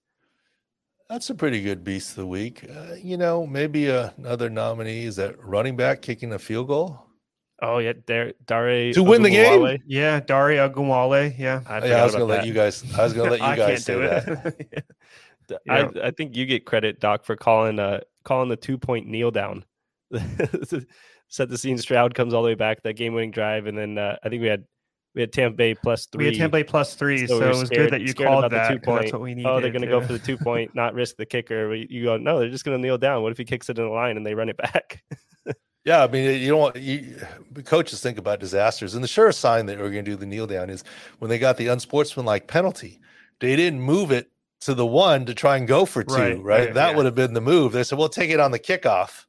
S1: That's a pretty good beast of the week. Uh, you know, maybe uh, another nominee is that running back kicking a field goal.
S2: Oh yeah, Dar- Dare
S1: To win the game?
S3: Yeah, Dare Ogunbowale, yeah.
S2: I,
S1: yeah, I was gonna
S2: about
S1: let you guys. I was gonna let (laughs) you guys say
S3: do
S1: that.
S3: it. (laughs) Yeah.
S2: I I think you get credit, Doc, for calling uh calling the two point kneel down. (laughs) Set the scene. Stroud comes all the way back that game winning drive, and then uh, I think we had we had Tampa Bay plus three.
S3: we had Tampa Bay plus three,
S2: So
S3: so,
S2: we
S3: it was
S2: scared-
S3: good that you called
S2: about the
S3: that.
S2: two
S3: 'cause That's what we needed.
S2: Oh, they're going to go for the two point, not risk the kicker. You go, no, they're just going to kneel down. What if he kicks it in the line and they run it back? (laughs)
S1: Yeah, I mean, you don't want you coaches think about disasters, and the sure sign that we're going to do the kneel down is when they got the unsportsmanlike penalty. They didn't move it to the one to try and go for two, right?
S3: Right, right,
S1: that
S3: yeah.
S1: would have been the move. They said, "We'll take it on the kickoff,"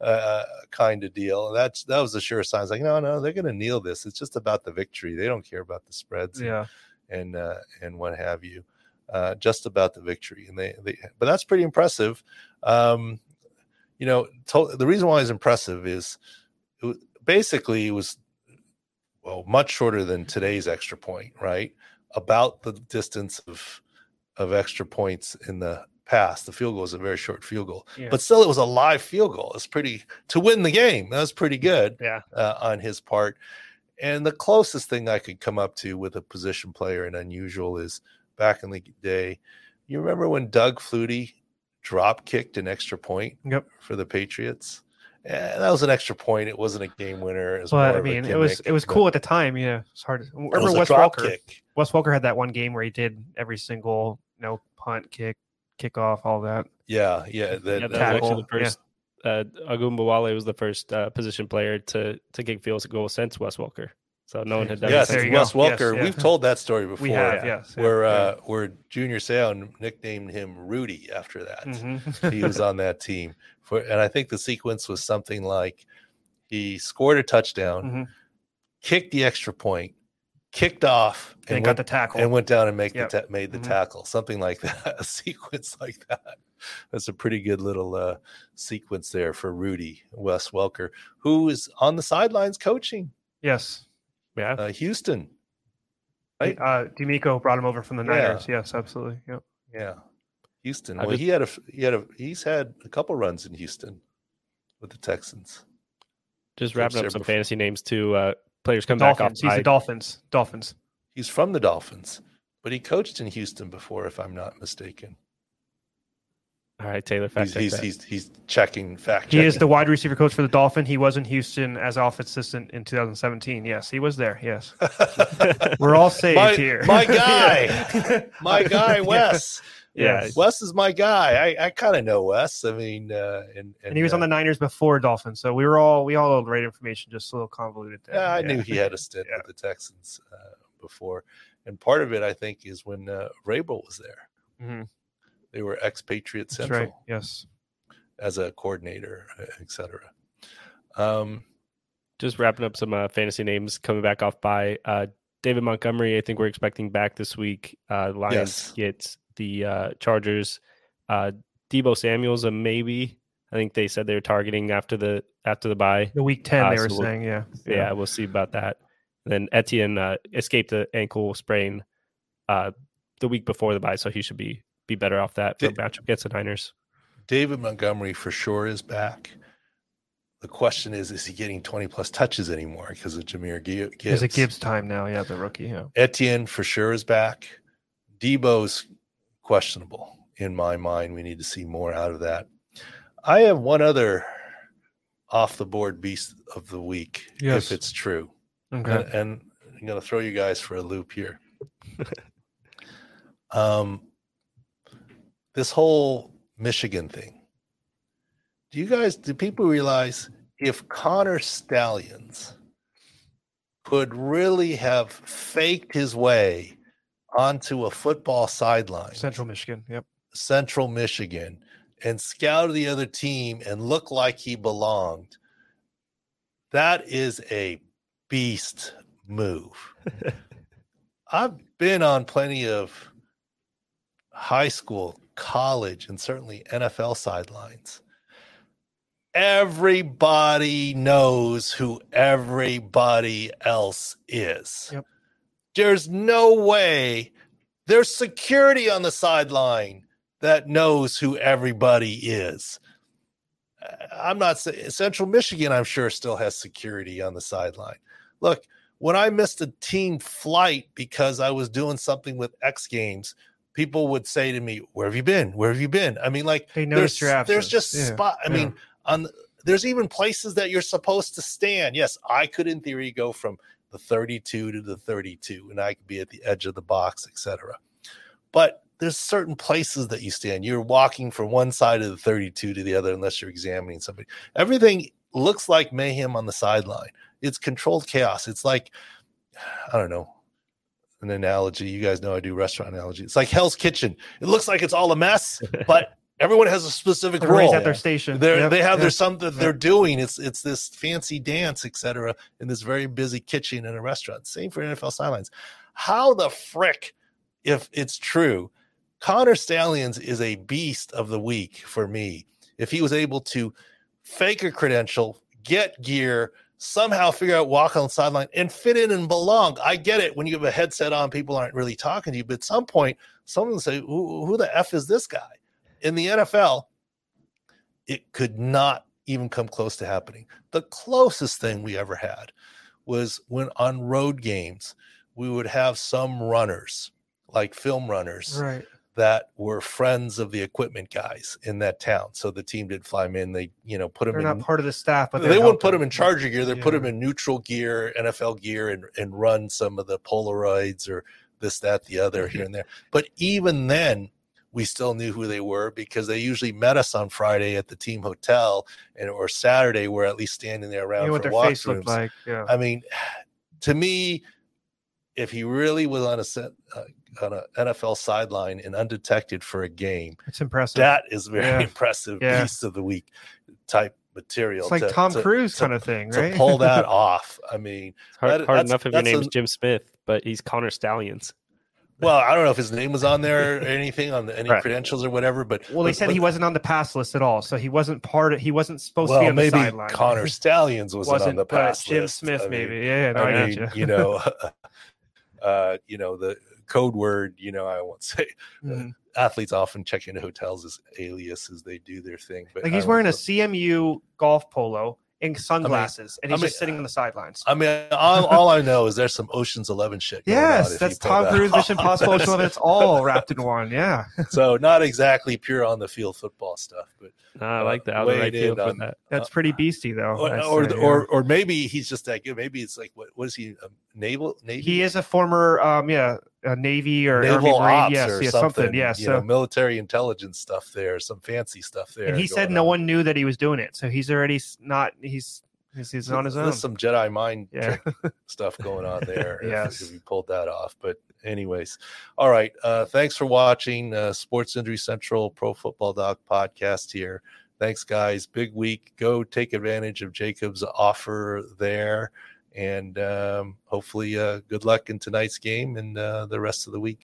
S1: uh, kind of deal. And that's that was a sure sign. It's like, no, no, they're going to kneel this. It's just about the victory. They don't care about the spreads.
S3: Yeah,
S1: and uh, and what have you, uh, just about the victory. And they, they but that's pretty impressive. Um, you know, to, the reason why it's impressive is it was, basically it was well much shorter than today's extra point, right? About the distance of of extra points in the past. The field goal was a very short field goal,
S3: yeah.
S1: but still it was a live field goal. It's pretty to win the game. That was pretty good
S2: yeah.
S1: uh, on his part. And the closest thing I could come up to with a position player and unusual is back in the day. You remember when Doug Flutie drop kicked an extra point
S3: Yep.
S1: for the Patriots? Yeah, that was an extra point. It wasn't a game winner. It was
S3: but I mean, it was it was cool at the time. Yeah, it's hard.
S1: It
S3: Remember
S1: was a
S3: Wes Welker?
S1: kick.
S3: Wes Welker had that one game where he did every single you know punt, kick, kickoff, all that.
S1: Yeah, yeah. That,
S2: yeah,
S1: that
S2: that was
S3: tackle,
S2: actually the
S3: yeah.
S2: first. Uh, Ogunbowale was the first uh, position player to to kick field goal since Wes Welker. So no one had done
S1: yes,
S2: it.
S3: There
S1: Wes
S3: go. Yes,
S1: Welker.
S3: yeah.
S1: We've told that story before.
S3: We have, yes.
S1: Where
S3: yeah.
S1: uh, where Junior Seau nicknamed him Rudy after that.
S3: Mhm.
S1: he was on that team for and i think the sequence was something like he scored a touchdown
S3: Mhm.
S1: kicked the extra point kicked off
S3: and
S1: and,
S3: got
S1: went,
S3: the tackle.
S1: and went down and make
S3: Yep.
S1: the ta- made the
S3: Mhm.
S1: tackle something like (laughs) that a sequence like that that's a pretty good little uh, sequence there for rudy wes welker who is on the sidelines coaching
S3: yes.
S2: Yeah,
S1: uh, houston Right.
S3: Uh, D'Amico brought him over from the
S1: Yeah.
S3: Niners. Yes, absolutely. Yep.
S1: yeah houston
S2: I
S1: well
S2: just-
S1: he had a he had a he's had a couple runs in houston with the texans
S2: just wrapping up some
S1: before.
S2: fantasy names too. Uh, players come back off.
S3: Dolphins. He's the Dolphins. Dolphins.
S1: He's from the Dolphins, but he coached in Houston before, if I'm not mistaken.
S2: All right, Taylor. Fact
S1: He's
S2: check
S1: he's,
S2: that.
S1: he's he's checking fact.
S3: He is the wide receiver coach for the Dolphin. He was in Houston as offensive assistant in 2017. Yes, he was there. Yes, (laughs) we're all saved
S1: My-
S3: here.
S1: my guy. (laughs) my guy (laughs) Wes.
S2: Yeah,
S3: Yes.
S1: Wes is my guy. I, I kind of know Wes. I mean, uh, and, and
S3: and he was on
S1: uh,
S3: the Niners before Dolphins, so we were all we all had the right information, just a little convoluted there.
S1: Yeah, I knew he had a stint (laughs)
S3: Yeah.
S1: with the Texans uh, before, and part of it, I think, is when uh, Vrabel was there.
S3: Mhm.
S1: They were expatriate
S3: That's
S1: central.
S3: right. Yes.
S1: as a coordinator, etc. Um,
S2: just wrapping up some uh, fantasy names coming back off bye uh, David Montgomery. I think we're expecting back this week. Uh, Lions
S1: Yes.
S2: get the uh, Chargers. Uh, Deebo Samuel's a maybe. I think they said they were targeting after the after the bye.
S3: The week 10,
S2: Uh,
S3: they
S2: so
S3: were
S2: we'll-
S3: saying, yeah.
S2: Yeah, we'll see about that. And then Etienne uh, escaped the ankle sprain uh, the week before the bye, so he should be be better off that for
S1: Did-
S2: matchup against the Niners.
S1: David Montgomery for sure is back. The question is, is he getting 20 plus touches anymore because of Jahmyr Gi- Gibbs?
S3: There's a Gibbs time now. Yeah, the rookie. Yeah.
S1: Etienne for sure is back. Deebo's questionable in my mind. We need to see more out of that. I have one other off the board beast of the week,
S3: Yes.
S1: if it's true.
S3: Okay.
S1: and, and I'm going to throw you guys for a loop here. (laughs) um, this whole Michigan thing. Do you guys? Do people realize if Connor Stalions could really have faked his way onto a football sideline,
S3: Central Michigan. Yep.
S1: Central Michigan, and scout the other team and look like he belonged, That is a beast move. (laughs) I've been on plenty of high school, college, and certainly NFL sidelines. Everybody knows who everybody else is.
S3: Yep.
S1: There's no way there's security on the sideline that knows who everybody is. Uh, I'm not saying Central Michigan, I'm sure, still has security on the sideline. Look, when I missed a team flight because I was doing something with X Games, people would say to me, "Where have you been? Where have you been?" I mean, like there's
S3: noticed your absence.
S1: there's just
S3: Yeah,
S1: spot. I
S3: yeah.
S1: mean, on there's even places that you're supposed to stand. Yes, I could in theory go from the 32 to the 32, and I could be at the edge of the box, etc. But there's certain places that you stand. You're walking from one side of the 32 to the other, unless you're examining somebody. Everything looks like mayhem on the sideline. It's controlled chaos. It's like I don't know an analogy. You guys know I do restaurant analogy. It's like Hell's Kitchen. It looks like it's all a mess, (laughs) but everyone has a specific
S3: Everybody's
S1: role.
S3: at their station. Yep,
S1: they have
S3: yep.
S1: their something they're doing. It's it's this fancy dance, etc. In this very busy kitchen in a restaurant. Same for NFL sidelines. How the frick, if it's true, Connor Stalions is a beast of the week for me. If he was able to fake a credential, get gear, somehow figure out walk on the sideline and fit in and belong. I get it. When you have a headset on, people aren't really talking to you. But at some point, someone will say, who, who the F is this guy? In the NFL, it could not even come close to happening. The closest thing we ever had was when on road games, we would have some runners, like film runners,
S3: Right.
S1: that were friends of the equipment guys in that town. So the team did fly them in. They, you know, put them
S3: They're
S1: in
S3: not part of the staff, but
S1: they wouldn't put them in charger gear. They put them in neutral gear, NFL gear, and and run some of the Polaroids or this, that, the other
S3: Mm-hmm. (laughs)
S1: here and there. But even then, we still knew who they were because they usually met us on Friday at the team hotel, and or Saturday we're at least standing there
S3: You
S1: around
S3: know what
S1: for
S3: their face looked
S1: walkthroughs.
S3: like. Yeah.
S1: I mean, (sighs) to me, if he really was on a set uh, on an NFL sideline and undetected for a game,
S3: It's impressive.
S1: that is very
S3: Yeah. (laughs)
S1: impressive.
S3: Yeah.
S1: Beast of the week type material.
S3: it's like
S1: to-
S3: Tom
S1: to-
S3: Cruise
S1: to-
S3: kind of thing,
S1: to
S3: right?
S1: pull that (laughs) off. I mean,
S2: It's hard,
S1: That-
S2: hard enough if your
S1: that's
S2: name's
S1: a-
S2: Jim Smith, but he's Connor Stalions.
S1: Well, I don't know if his name was on there or anything on the, any
S2: Right.
S1: credentials or whatever, but
S3: well, they
S1: but-
S3: said
S1: but-
S3: he wasn't on the pass list at all, so he wasn't part of. He wasn't supposed to be on the
S1: maybe
S3: sideline.
S1: Connor (laughs) Stallions wasn't, on
S3: wasn't,
S1: the
S3: but
S1: pass
S3: Jim
S1: list.
S3: Smith,
S1: I mean,
S3: maybe. Yeah, yeah, no, I,
S1: I mean,
S3: got
S1: you know, (laughs) (laughs) uh, you know the code word. You know, I won't say.
S3: Mhm.
S1: Athletes often check into hotels as aliases. They do their thing, but
S3: Like he's
S1: don't-
S3: wearing a CMU golf polo and sunglasses, and
S1: I
S3: he's
S1: mean,
S3: just sitting on the sidelines.
S1: I mean, all, all I know is there's some Ocean's Eleven shit. going
S3: yes,
S1: if
S3: that's
S1: you pull
S3: Tom
S1: that
S3: Cruise, Mission
S1: off.
S3: Impossible. (laughs)
S1: That's-
S3: Eleven. It's all wrapped in one. Yeah, (laughs)
S1: so not exactly pure on the field football stuff, but
S2: Nah, I
S1: Uh,
S2: like the out of the right field
S1: in
S2: for
S1: on-
S2: that.
S3: that's pretty beastie though.
S1: or
S3: I'd
S1: or,
S3: yeah.
S1: or or maybe he's just that good. Maybe it's like what was he? A naval navy?
S3: he is a former, um, yeah, a Navy or Army
S1: naval
S3: Marine.
S1: ops
S3: Yes,
S1: or
S3: yeah,
S1: something.
S3: something. Yeah,
S1: you
S3: so
S1: know, military intelligence stuff there, some fancy stuff there.
S3: and he said no
S1: on.
S3: one knew that he was doing it, so he's already not. He's he's, he's on his
S1: There's
S3: own.
S1: some Jedi mind
S3: Yeah.
S1: trick (laughs) stuff going on there. if-
S3: Yes.
S1: if, we pulled that off. But anyways, all right. Uh, thanks for watching uh, Sports Injury Central Pro Football Doc podcast here. Thanks, guys. Big week. Go take advantage of Jacob's offer there. And um, hopefully, uh, good luck in tonight's game and uh, the rest of the week.